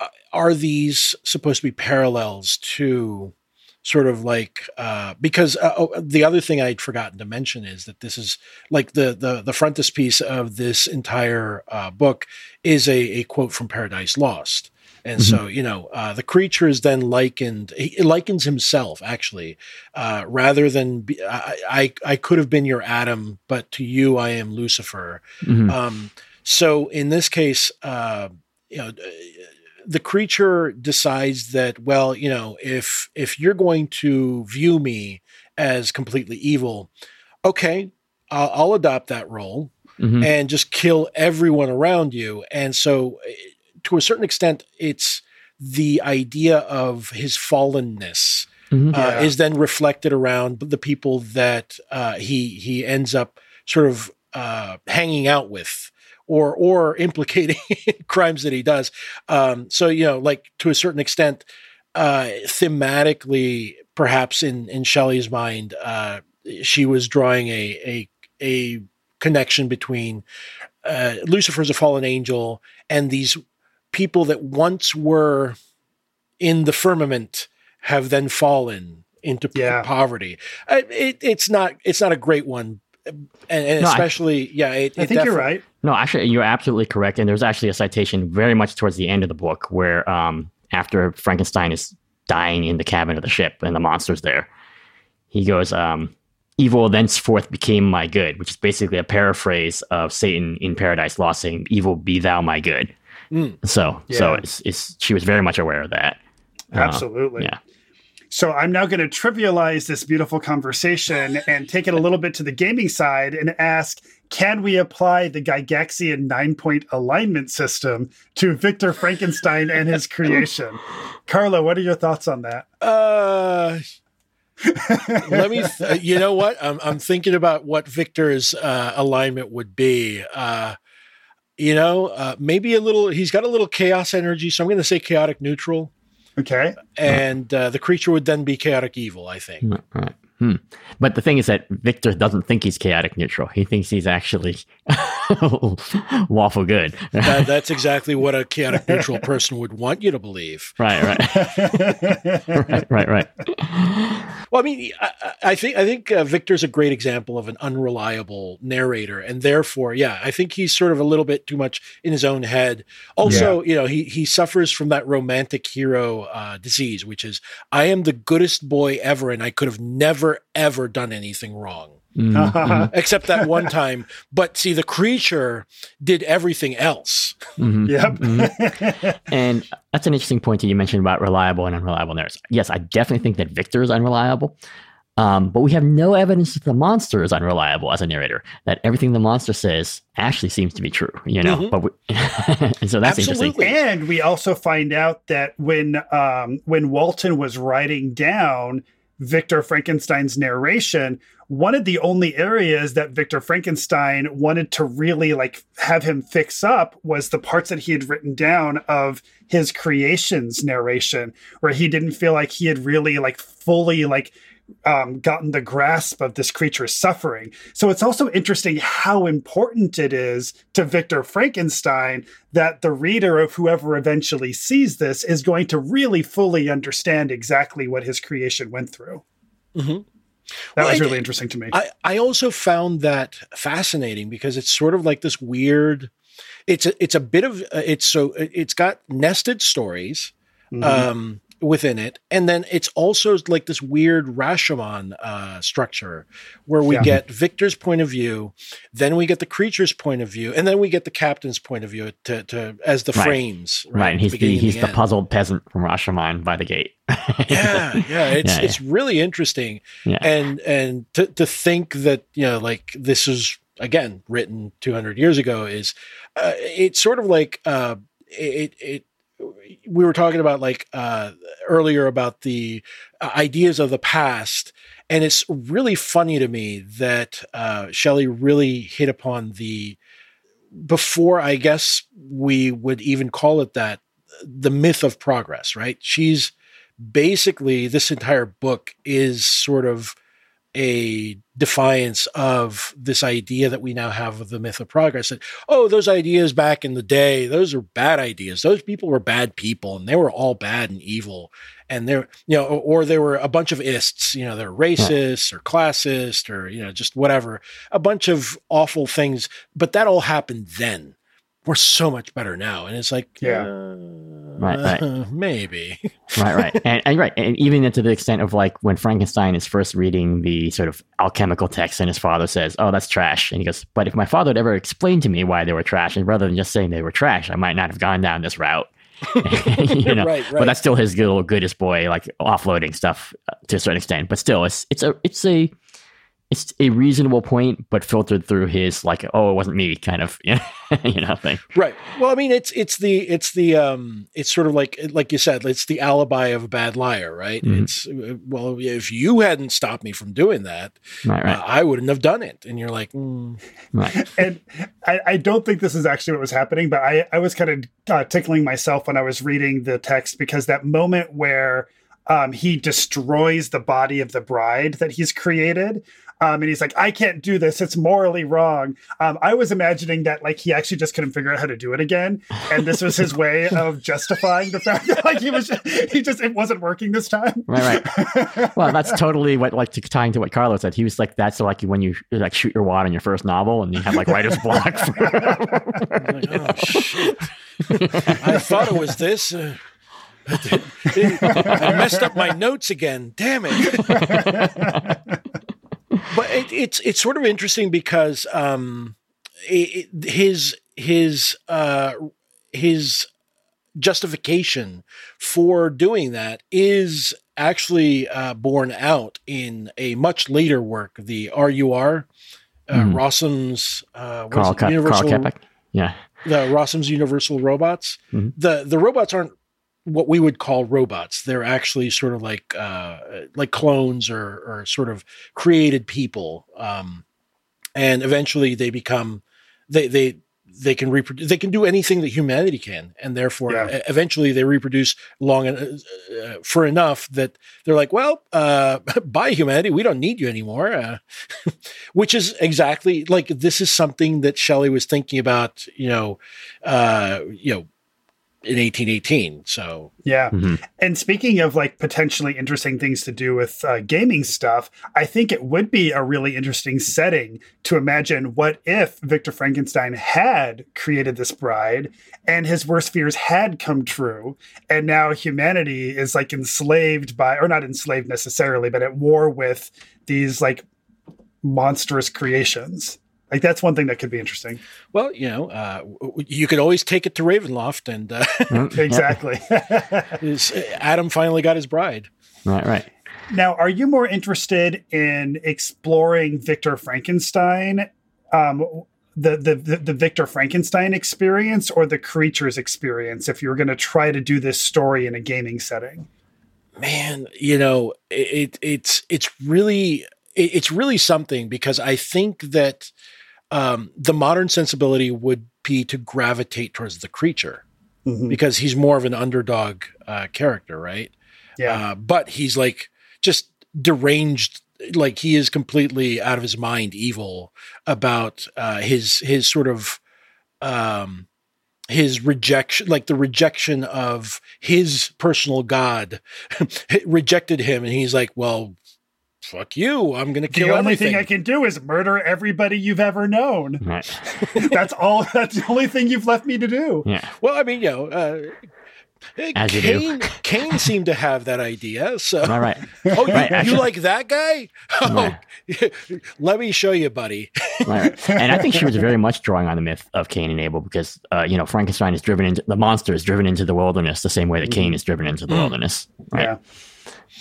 uh, Are these supposed to be parallels to sort of like uh, because uh, oh, the other thing I'd forgotten to mention is that this is like the the the frontispiece of this entire uh, book is a, a quote from Paradise Lost. And mm-hmm. so, you know, uh, the creature is then likened. He likens himself actually, uh, rather than be, I, I, I. could have been your Adam, but to you I am Lucifer. Mm-hmm. Um, so in this case, uh, you know, the creature decides that well you know if if you're going to view me as completely evil okay I'll, I'll adopt that role Mhm. and just kill everyone around you. And so, eh, to a certain extent, it's the idea of his fallenness Mhm. uh, Yeah. is then reflected around the people that uh, he he ends up sort of uh, hanging out with. Or, or implicating crimes that he does. Um, so you know, like to a certain extent, uh, thematically, perhaps in in Shelley's mind, uh, she was drawing a a a connection between uh, Lucifer's a fallen angel and these people that once were in the firmament have then fallen into Yeah. poverty. It, it's not it's not a great one, and, and No, I- especially yeah. It, I it think you're right. No, actually, you're absolutely correct. And there's actually a citation very much towards the end of the book where, um, after Frankenstein is dying in the cabin of the ship and the monster's there, he goes, um, "Evil thenceforth became my good," which is basically a paraphrase of Satan in Paradise Lost saying, "Evil be thou my good." Mm. So, so it's, it's she was very much aware of that. Uh, Absolutely. yeah. So I'm now going to trivialize this beautiful conversation and take it a little bit to the gaming side and ask can we apply the Gygaxian nine point alignment system to Victor Frankenstein and his creation? Carla, what are your thoughts on that? Uh, let me. Th- you know what? I'm I'm thinking about what Victor's uh, alignment would be. Uh, you know, uh, maybe a little. He's got a little chaos energy, so I'm going to say chaotic neutral, Okay. and uh, the creature would then be chaotic evil. I think. Right, right. Hmm. But the thing is that Victor doesn't think he's chaotic neutral. He thinks he's actually lawful good. That, that's exactly what a chaotic neutral person would want you to believe. right, right, right, right, right. Well, I mean, I, I- I think I think uh, Victor's a great example of an unreliable narrator, and therefore, yeah, I think he's sort of a little bit too much in his own head. Also, you know, he he suffers from that romantic hero uh, disease, which is I am the goodest boy ever, and I could have never ever done anything wrong. Mhm, mhm, Except that one time. But see, the creature did everything else. mhm, Yep. mhm. And that's an interesting point that you mentioned about reliable and unreliable narratives. Yes, I definitely think that Victor is unreliable. Um, but we have no evidence that the monster is unreliable as a narrator. That everything the monster says actually seems to be true, you know. Mhm. But we, and so that's interesting. And we also find out that when um, when Walton was writing down Victor Frankenstein's narration, one of the only areas that Victor Frankenstein wanted to really like have him fix up was the parts that he had written down of his creations narration, where he didn't feel like he had really like fully like um, gotten the grasp of this creature's suffering. So it's also interesting how important it is to Victor Frankenstein that the reader of whoever eventually sees this is going to really fully understand exactly what his creation went through. Mhm. That Well, was I- really interesting to me. I, I also found that fascinating because it's sort of like this weird. It's a, it's a bit of uh, it's so it's got nested stories Mhm. um, within it, and then it's also like this weird Rashomon uh, structure where we Yeah. get Victor's point of view, then we get the creature's point of view, and then we get the captain's point of view to, to as the Right. frames. Right, and he's the, he's the end. puzzled peasant from Rashomon by the gate. yeah yeah it's Yeah, it's really interesting Yeah. and and to, to think that you know like this is again written 200 years ago is uh, it's sort of like uh it it we were talking about like uh earlier about the uh, ideas of the past and it's really funny to me that uh shelley really hit upon the before i guess we would even call it that the myth of progress right? She's basically this entire book is sort of a defiance of this idea that we now have of the myth of progress that oh those ideas back in the day those are bad ideas. Those people were bad people and they were all bad and evil and they're you know or, or they were a bunch of ists you know they're racist or classist or you know just whatever a bunch of awful things. But that all happened then we're so much better now and it's like Yeah. uh, Right, right. maybe right, right, and, and right, and even to the extent of like when Frankenstein is first reading the sort of alchemical text, and his father says, "Oh, that's trash," and he goes, "But if my father had ever explained to me why they were trash, and rather than just saying they were trash, I might not have gone down this route." you know, Right, but that's still his little goodest boy, like offloading stuff uh, to a certain extent. But still, it's it's a it's a it's a reasonable point, but filtered through his like, oh, it wasn't me kind of you know thing. Right. Well, I mean, it's it's the it's the um it's sort of like like you said, it's the alibi of a bad liar, right? Mhm. It's uh, well, if you hadn't stopped me from doing that, Right, right, uh, I wouldn't have done it. And you're like, mm, right. and I, I don't think this is actually what was happening, but I, I was kind of uh, tickling myself when I was reading the text because that moment where um, he destroys the body of the bride that he's created. Um, and he's like, I can't do this. It's morally wrong. Um, I was imagining that like he actually just couldn't figure out how to do it again, and this was his way of justifying the fact that like he was he just it wasn't working this time. Right, right. Well, that's totally what like to, tying to what Carlos said. He was like, that's like when you like shoot your wad on your first novel and you have like writer's block. I'm like, oh shit! I thought it was this. Uh, I messed up my notes again. Damn it! But it, it's it's sort of interesting because um, it, it- his his uh, his justification for doing that is actually uh, borne out in a much later work, the RUR, uh, Mhm. Rossum's uh, Carl? Ke- Carl Universal Yeah. the Rossum's Universal Robots. Mhm. The the robots aren't what we would call robots. They're actually sort of like uh, like clones or or sort of created people. Um, and eventually they become they they they can reproduce they can do anything that humanity can and therefore Yeah. eventually they reproduce long en- uh, for enough that they're like well uh bye humanity we don't need you anymore uh, which is exactly like this is something that Shelley was thinking about you know uh you know in 1818 so Yeah. Mhm. And speaking of like potentially interesting things to do with uh, gaming stuff, I think it would be a really interesting setting to imagine what if Victor Frankenstein had created this bride and his worst fears had come true. And now humanity is like enslaved by, or not enslaved necessarily, but at war with these like monstrous creations. Like that's one thing that could be interesting. well you know uh w- w- you could always take it to Ravenloft and uh, Mm. Exactly. Adam finally got his bride Right, right. Now, are you more interested in exploring Victor Frankenstein, um, the, the the the Victor Frankenstein experience, or the creatures experience? If you're going to try to do this story in a gaming setting, man you know it, it it's it's really it, it's really something because i think that um the modern sensibility would be to gravitate towards the creature Mhm. because he's more of an underdog uh character right yeah, uh, but he's like just deranged like he is completely out of his mind evil about uh his his sort of um his rejection like the rejection of his personal god rejected him and he's like well fuck you i'm gonna kill the only everything thing I can do is murder everybody you've ever known. Right. that's all. That's the only thing you've left me to do. Yeah. well i mean you know uh As you do. Cain, Cain seemed to have that idea. So, Right, right. oh, you, Right, you like that guy? Oh, let me show you, buddy. right. And I think she was very much drawing on the myth of Cain and Abel because, uh, you know, Frankenstein is driven into the monster is driven into the wilderness the same way that Cain is driven into the wilderness. Right. Yeah.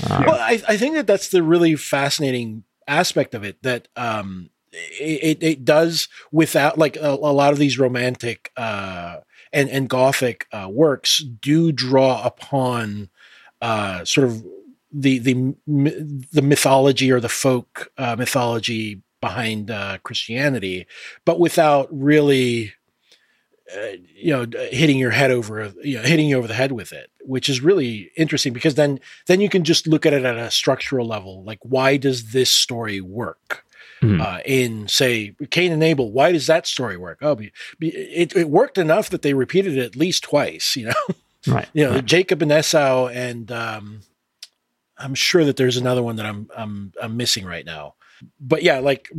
Uh, Well, I, I think that that's the really fascinating aspect of it that um, it, it, does without like a, a lot of these romantic uh, and, and gothic uh, works do draw upon uh, sort of the, the, the mythology or the folk uh, mythology behind uh, Christianity, but without really uh, you know hitting your head over you know hitting you over the head with it which is really interesting because then then you can just look at it at a structural level like why does this story work Mhm. uh, in say Cain and Abel why does that story work oh it, it worked enough that they repeated it at least twice you know right. you know right. Jacob and Esau and um I'm sure that there's another one that I'm I'm I'm missing right now but yeah like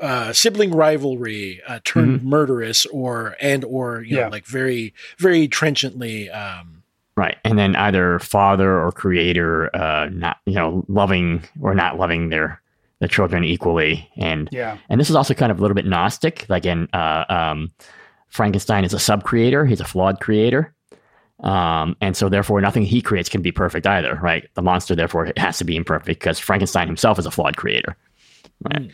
uh sibling rivalry uh turned murderous or and or you Yeah. know like very very trenchantly um Right. And then either father or creator, uh, not, you know, loving or not loving their, their children equally. And, Yeah. and this is also kind of a little bit Gnostic. Like in, uh, um, Frankenstein is a sub creator. He's a flawed creator. Um, and so therefore nothing he creates can be perfect either, right? The monster therefore has to be imperfect because Frankenstein himself is a flawed creator. Right.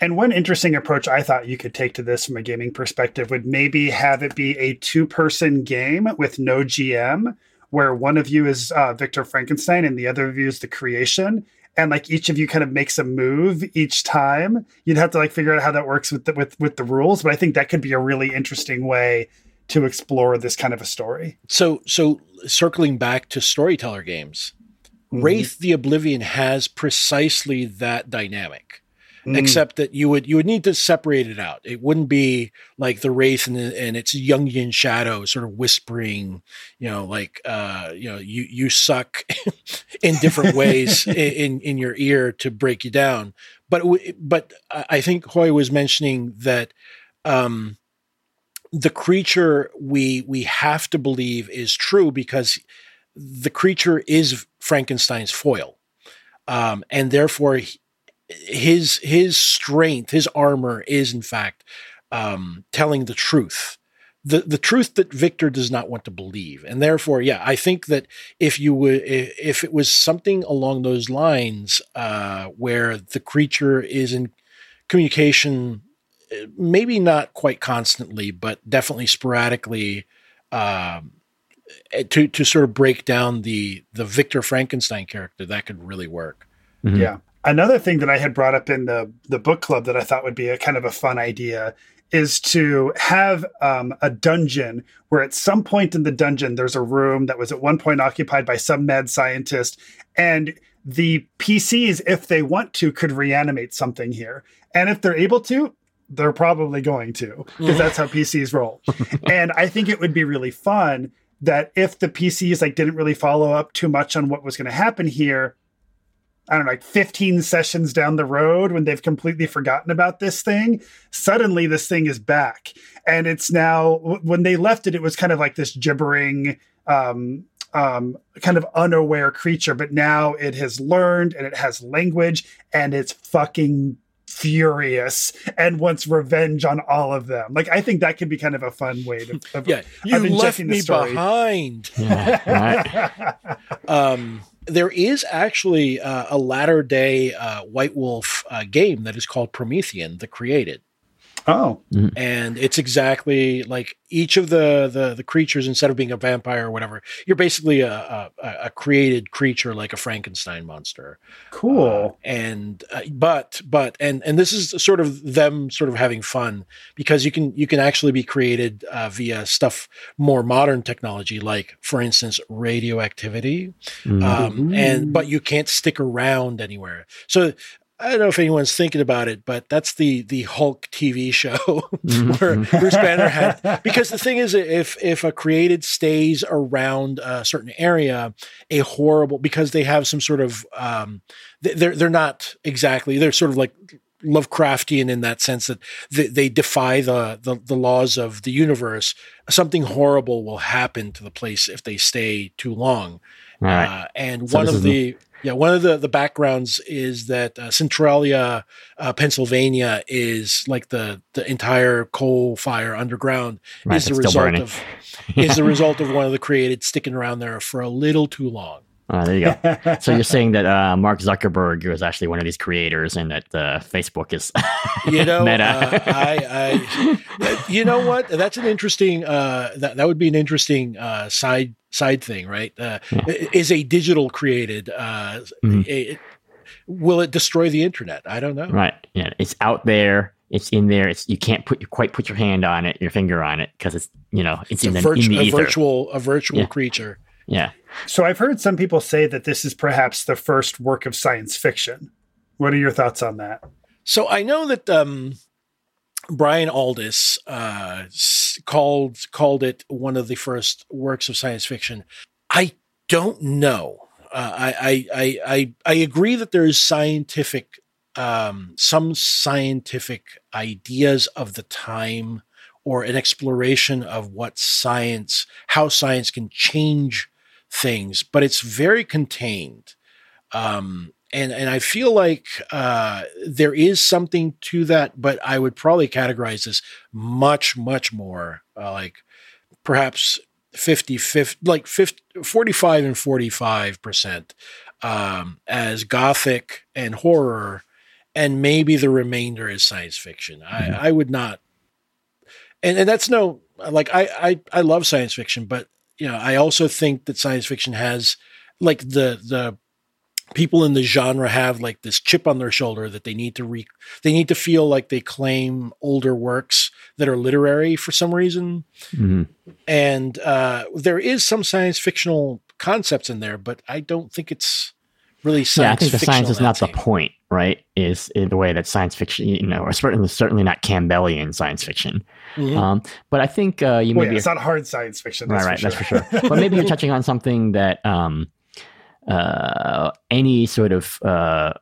And one interesting approach I thought you could take to this from a gaming perspective would maybe have it be a two person game with no GM, where one of you is uh, Victor Frankenstein and the other of you is the creation. And like each of you kind of makes a move each time. You'd have to like figure out how that works with the, with with the rules, but I think that could be a really interesting way to explore this kind of a story. So, so circling back to storyteller games, mm-hmm. Wraith the Oblivion has precisely that dynamic. Mm. Except that you would you would need to separate it out. It wouldn't be like the wraith and, and its Jungian shadow, sort of whispering, you know, like uh, you know, you you suck in different ways in in your ear to break you down. But but I think Hoi was mentioning that um, the creature we we have to believe is true because the creature is Frankenstein's foil, um, and therefore his his strength, his armor is in fact um, telling the truth, the the truth that Victor does not want to believe, and therefore, yeah, I think that if you would, if it was something along those lines, uh, where the creature is in communication, maybe not quite constantly, but definitely sporadically. Um, to to sort of break down the the Victor Frankenstein character, that could really work. Mm-hmm. Yeah. Another thing that I had brought up in the the book club that I thought would be a kind of a fun idea is to have um, a dungeon where at some point in the dungeon there's a room that was at one point occupied by some mad scientist and the PCs, if they want to, could reanimate something here. And if they're able to, they're probably going to, because that's how PCs roll. and I think it would be really fun that if the PCs like didn't really follow up too much on what was going to happen here, I don't know, like 15 sessions down the road when they've completely forgotten about this thing, suddenly this thing is back. And it's now, when they left it, it was kind of like this gibbering, um, um, kind of unaware creature, but now it has learned and it has language and it's fucking furious and wants revenge on all of them. Like I think that could be kind of a fun way to. Of, yeah, you left me behind. Yeah, right. um, there is actually uh, a latter day uh, White Wolf uh, game that is called Promethean, the Created. Oh, mm-hmm. and it's exactly like each of the, the the creatures. Instead of being a vampire or whatever, you're basically a a, a created creature like a Frankenstein monster. Cool. Uh, and uh, but but and and this is sort of them sort of having fun because you can you can actually be created uh, via stuff more modern technology, like for instance radioactivity, mm-hmm. um, and but you can't stick around anywhere. So I don't know if anyone's thinking about it, but that's the the Hulk TV show mm-hmm. where Bruce Banner had. Because the thing is, if if a created stays around a certain area, a horrible because they have some sort of um, they're they're not exactly they're sort of like Lovecraftian in that sense that they, they defy the, the, the laws of the universe. Something horrible will happen to the place if they stay too long. Right. Uh, and so one of the yeah, one of the, the backgrounds is that uh, Centralia, uh, Pennsylvania, is like the the entire coal fire underground right, is the result of is the result of one of the created sticking around there for a little too long. Uh, there you go. so you're saying that uh, Mark Zuckerberg was actually one of these creators, and that uh, Facebook is, you know, meta. Uh, I, I, you know what? That's an interesting. Uh, that that would be an interesting uh, side side thing, right? Yeah. Is a digital created? Mm-hmm. A, will it destroy the internet? I don't know. Right. Yeah, it's out there. It's in there. It's you can't put quite put your hand on it, your finger on it, because it's you know it's, it's in, the, virtu- in the ether. a virtual a virtual yeah. creature. Yeah. So I've heard some people say that this is perhaps the first work of science fiction. What are your thoughts on that? So I know that um, Brian Aldiss uh, called called it one of the first works of science fiction. I don't know. Uh, I, I I I agree that there is scientific um, some scientific ideas of the time or an exploration of what science how science can change things, but it's very contained. Um, and and I feel like uh, there is something to that, but I would probably categorize this much much more uh, like perhaps 50, 50 like 50, 45 and 45 percent um, as gothic and horror and maybe the remainder is science fiction. I, I would not, and and that's no like I, I I love science fiction, but you know I also think that science fiction has like the the people in the genre have like this chip on their shoulder that they need to re they need to feel like they claim older works that are literary for some reason Mhm. and uh, there is some science fictional concepts in there but i don't think it's really science yeah, I think the science is not the point, right? Is in the way that science fiction, you know, or certainly certainly not Campbellian science fiction. Mhm. Um, but I think uh, you Well, maybe yeah, it's not hard science fiction. right, That's right, for sure. that's for sure. but maybe you're touching on something that um, uh, any sort of uh,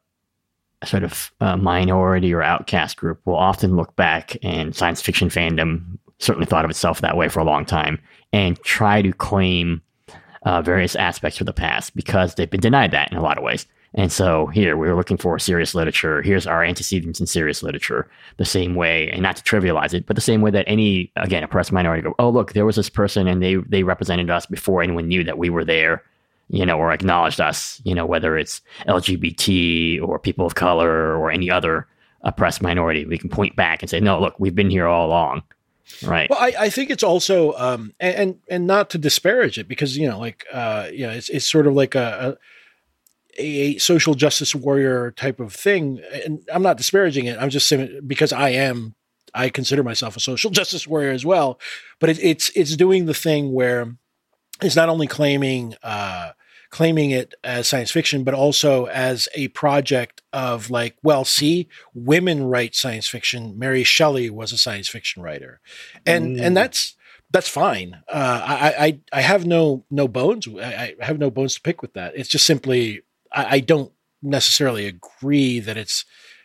sort of uh, minority or outcast group will often look back, and science fiction fandom certainly thought of itself that way for a long time, and try to claim uh, various aspects of the past because they've been denied that in a lot of ways. And so here we were looking for serious literature. Here's our antecedents in serious literature, the same way, and not to trivialize it, but the same way that any again oppressed minority go, oh look, there was this person and they they represented us before anyone knew that we were there, you know, or acknowledged us, you know, whether it's LGBT or people of color or any other oppressed minority, we can point back and say, no, look, we've been here all along, right? Well, I, I think it's also, um, and, and not to disparage it, because you know, like, uh, you know, it's it's sort of like a, a a social justice warrior type of thing, and I'm not disparaging it. I'm just saying because I am, I consider myself a social justice warrior as well. But it, it's it's doing the thing where it's not only claiming uh, claiming it as science fiction, but also as a project of like, well, see, women write science fiction. Mary Shelley was a science fiction writer, and and that's that's fine. Uh, I, I I have no no bones. I, I have no bones to pick with that. It's just simply I, I don't necessarily agree that it's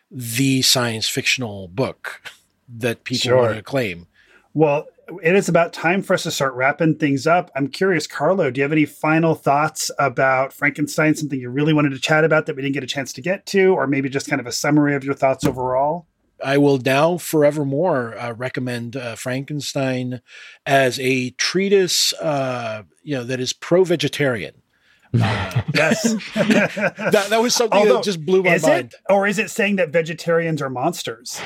the science fictional book that people Sure. want to claim. Well, it is about time for us to start wrapping things up. I'm curious, Carlo, do you have any final thoughts about Frankenstein? Something you really wanted to chat about that we didn't get a chance to get to, or maybe just kind of a summary of your thoughts overall? I will now forevermore uh, recommend uh, Frankenstein as a treatise, uh, you know, that is pro-vegetarian. Yes. That, that was something Although, that just blew my is mind. it, or is it saying that vegetarians are monsters?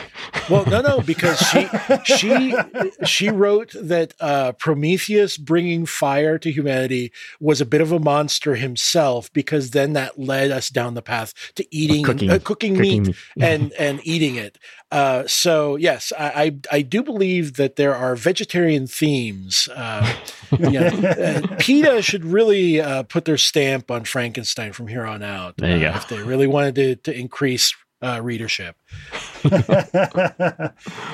Well, no, no, because she she she wrote that uh, Prometheus bringing fire to humanity was a bit of a monster himself, because then that led us down the path to eating cooking- uh, cooking, cooking meat meat. and and eating it. Uh, so yes, I, I I do believe that there are vegetarian themes. Uh, you know, uh, PETA should really uh, put their stamp on Frankenstein from here on out. There you uh, go. If they really wanted to to increase uh, readership.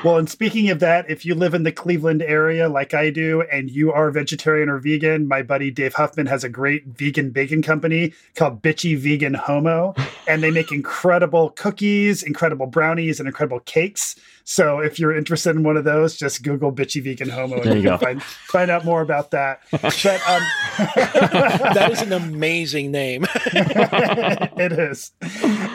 well, and speaking of that, if you live in the Cleveland area like I do and you are vegetarian or vegan, my buddy Dave Huffman has a great vegan bacon company called Bitchy Vegan Homo, and they make incredible cookies, incredible brownies, and incredible cakes. So if you're interested in one of those, just Google Bitchy Vegan Homo and There you can go. find, find out more about that. But um, that is an amazing name. it is.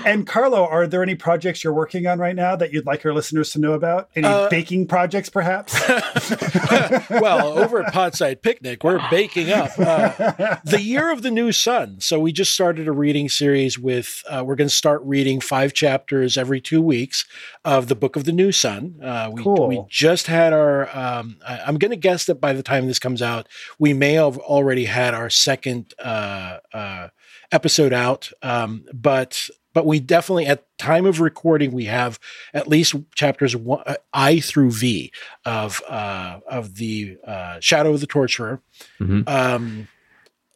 And Carlo, are there any projects you're working on right now that you'd like our listeners to know about? Any Uh, baking projects, perhaps? well, over at Podside Picnic, we're baking up uh, the year of the new sun. So we just started a reading series with. Uh, we're going to start reading five chapters every two weeks of the Book of the New Sun. Uh, we, Cool. we just had our. Um, I, I'm going to guess that by the time this comes out, we may have already had our second uh, uh, episode out. Um, but but we definitely at time of recording we have at least chapters one, uh, I through V of uh, of the uh, Shadow of the Torturer. Mhm. Um,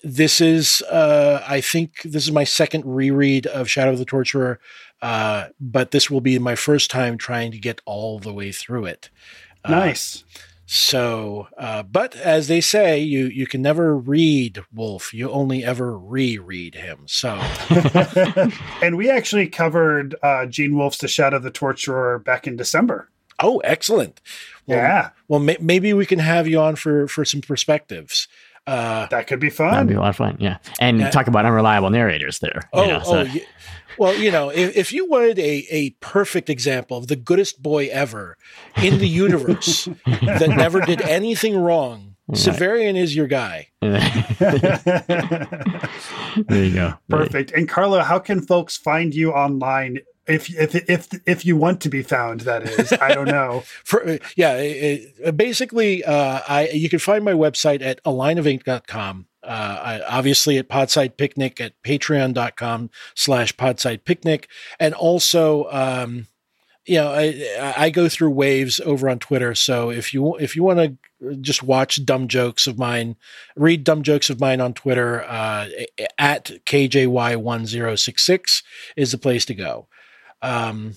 this is uh, I think this is my second reread of Shadow of the Torturer, uh, but this will be my first time trying to get all the way through it. Uh, nice. So, uh, but as they say, you you can never read Wolfe. You only ever reread him. So, and we actually covered uh, Gene Wolfe's The Shadow of the Torturer back in December. oh, excellent. Well, yeah, Well, may, maybe we can have you on for for some perspectives. Uh, that could be fun. That'd be a lot of fun. Yeah. And Yeah. talk about unreliable narrators there. you oh, know, so- oh, ye- well, you know, if, if you wanted a a perfect example of the goodest boy ever in the universe that never did anything wrong, Severian is your guy. there you go. Perfect. And Carlo, how can folks find you online if if if if you want to be found, that is. I don't know. For yeah, it, it- basically, uh, I you can find my website at alignofink.com. Uh, I, obviously at Podside Picnic at patreon.com slash Podside Picnic. And also, um, you know, I, I go through waves over on Twitter. So if you, if you want to just watch dumb jokes of mine, read dumb jokes of mine on Twitter, uh, at KJY1066 is the place to go. Um,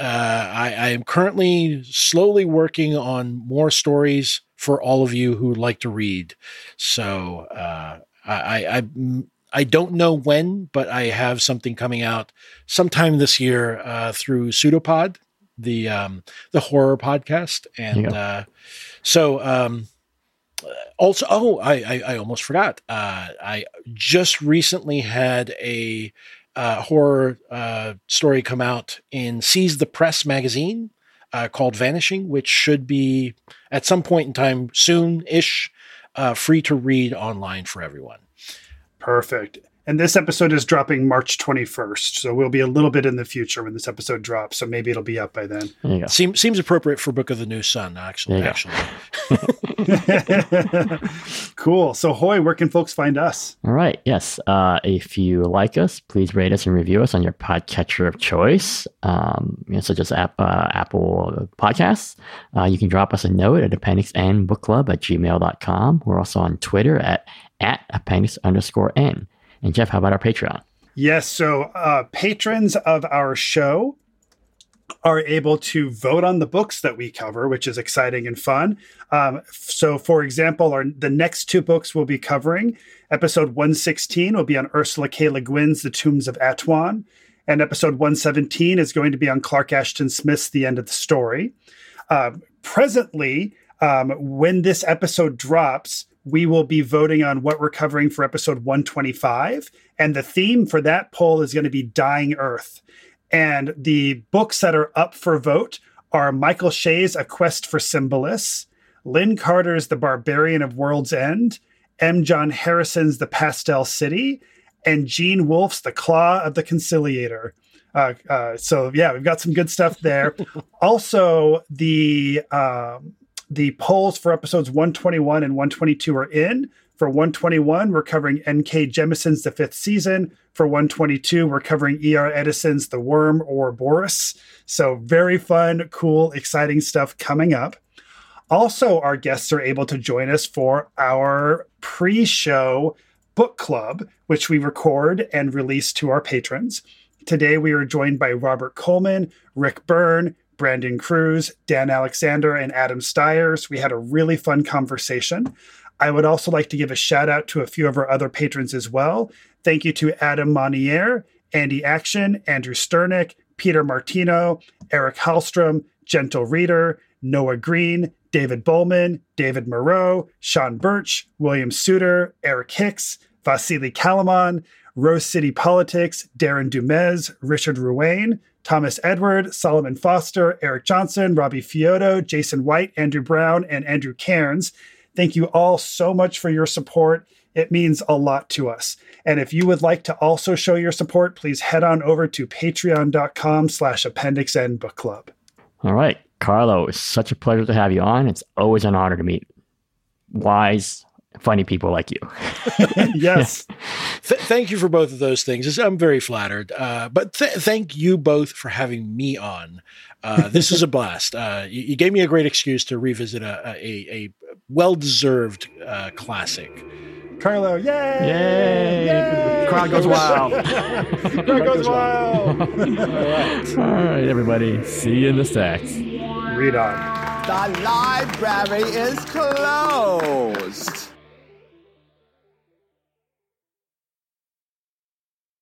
uh, I, I am currently slowly working on more stories for all of you who like to read. So uh, I, I I don't know when, but I have something coming out sometime this year uh, through Pseudopod, the um, the horror podcast, and Yeah. uh, so um, also oh I I, I almost forgot. Uh, I just recently had a uh, horror uh, story come out in Seize the Press magazine uh, called Vanishing, which should be at some point in time soon ish, uh, free to read online for everyone. Perfect. And this episode is dropping March 21st. So we'll be a little bit in the future when this episode drops. So maybe it'll be up by then. There. Seems seems appropriate for Book of the New Sun, actually. There you go. Actually, cool. So, Hoi, where can folks find us? All right. Yes. Uh, if you like us, please rate us and review us on your podcatcher of choice, um, you know, such as app, uh, Apple Podcasts. Uh, you can drop us a note at appendix n book club at gmail.com. We're also on Twitter at, at appendix underscore n. And Jeff, how about our Patreon? Yes. So, uh, patrons of our show are able to vote on the books that we cover, which is exciting and fun. Um, so, for example, our the next two books we'll be covering, episode 116 will be on Ursula K. Le Guin's The Tombs of Atuan, and episode 117 is going to be on Clark Ashton Smith's The End of the Story. Uh, presently, um, when this episode drops, we will be voting on what we're covering for episode 125. And the theme for that poll is going to be Dying Earth. And the books that are up for vote are Michael Shea's A Quest for Simbilis, Lin Carter's The Barbarian of World's End, M. John Harrison's The Pastel City, and Gene Wolfe's The Claw of the Conciliator. Uh, uh, so yeah, we've got some good stuff there. also, the um, the polls for episodes 121 and 122 are in. For 121, we're covering N.K. Jemisin's The Fifth Season. For 122, we're covering E.R. Eddison's The Worm Ouroboros. So, very fun, cool, exciting stuff coming up. Also, our guests are able to join us for our pre show book club, which we record and release to our patrons. Today, we are joined by Robert Coleman, Rick Byrne, Brandon Cruz, Dan Alexander, and Adam Stiers. We had a really fun conversation. I would also like to give a shout out to a few of our other patrons as well. Thank you to Adam Monier, Andy Action, Andrew Sternick, Peter Martino, Eric Hallstrom, Gentle Reader, Noah Green, David Bowman, David Moreau, Sean Birch, William Suter, Eric Hicks, Vasily Kalaman, Rose City Politics, Darren Dumez, Richard Ruane, Thomas Edward, Solomon Foster, Eric Johnson, Robbie Fioto, Jason White, Andrew Brown, and Andrew Cairns. Thank you all so much for your support. It means a lot to us. And if you would like to also show your support, please head on over to patreon.com slash appendix N book club. All right. Carlo, it's such a pleasure to have you on. It's always an honor to meet wise, funny people like you. yes. Th- thank you for both of those things. I'm very flattered. Uh, but th- thank you both for having me on. Uh, this is a blast. Uh, you, you gave me a great excuse to revisit a, a, a well deserved uh, classic. Carlo, yay! Yay! Yay! Crowd goes wild. Crowd goes wild. All right. All right, everybody. See you in the stacks. Read on. The library is closed.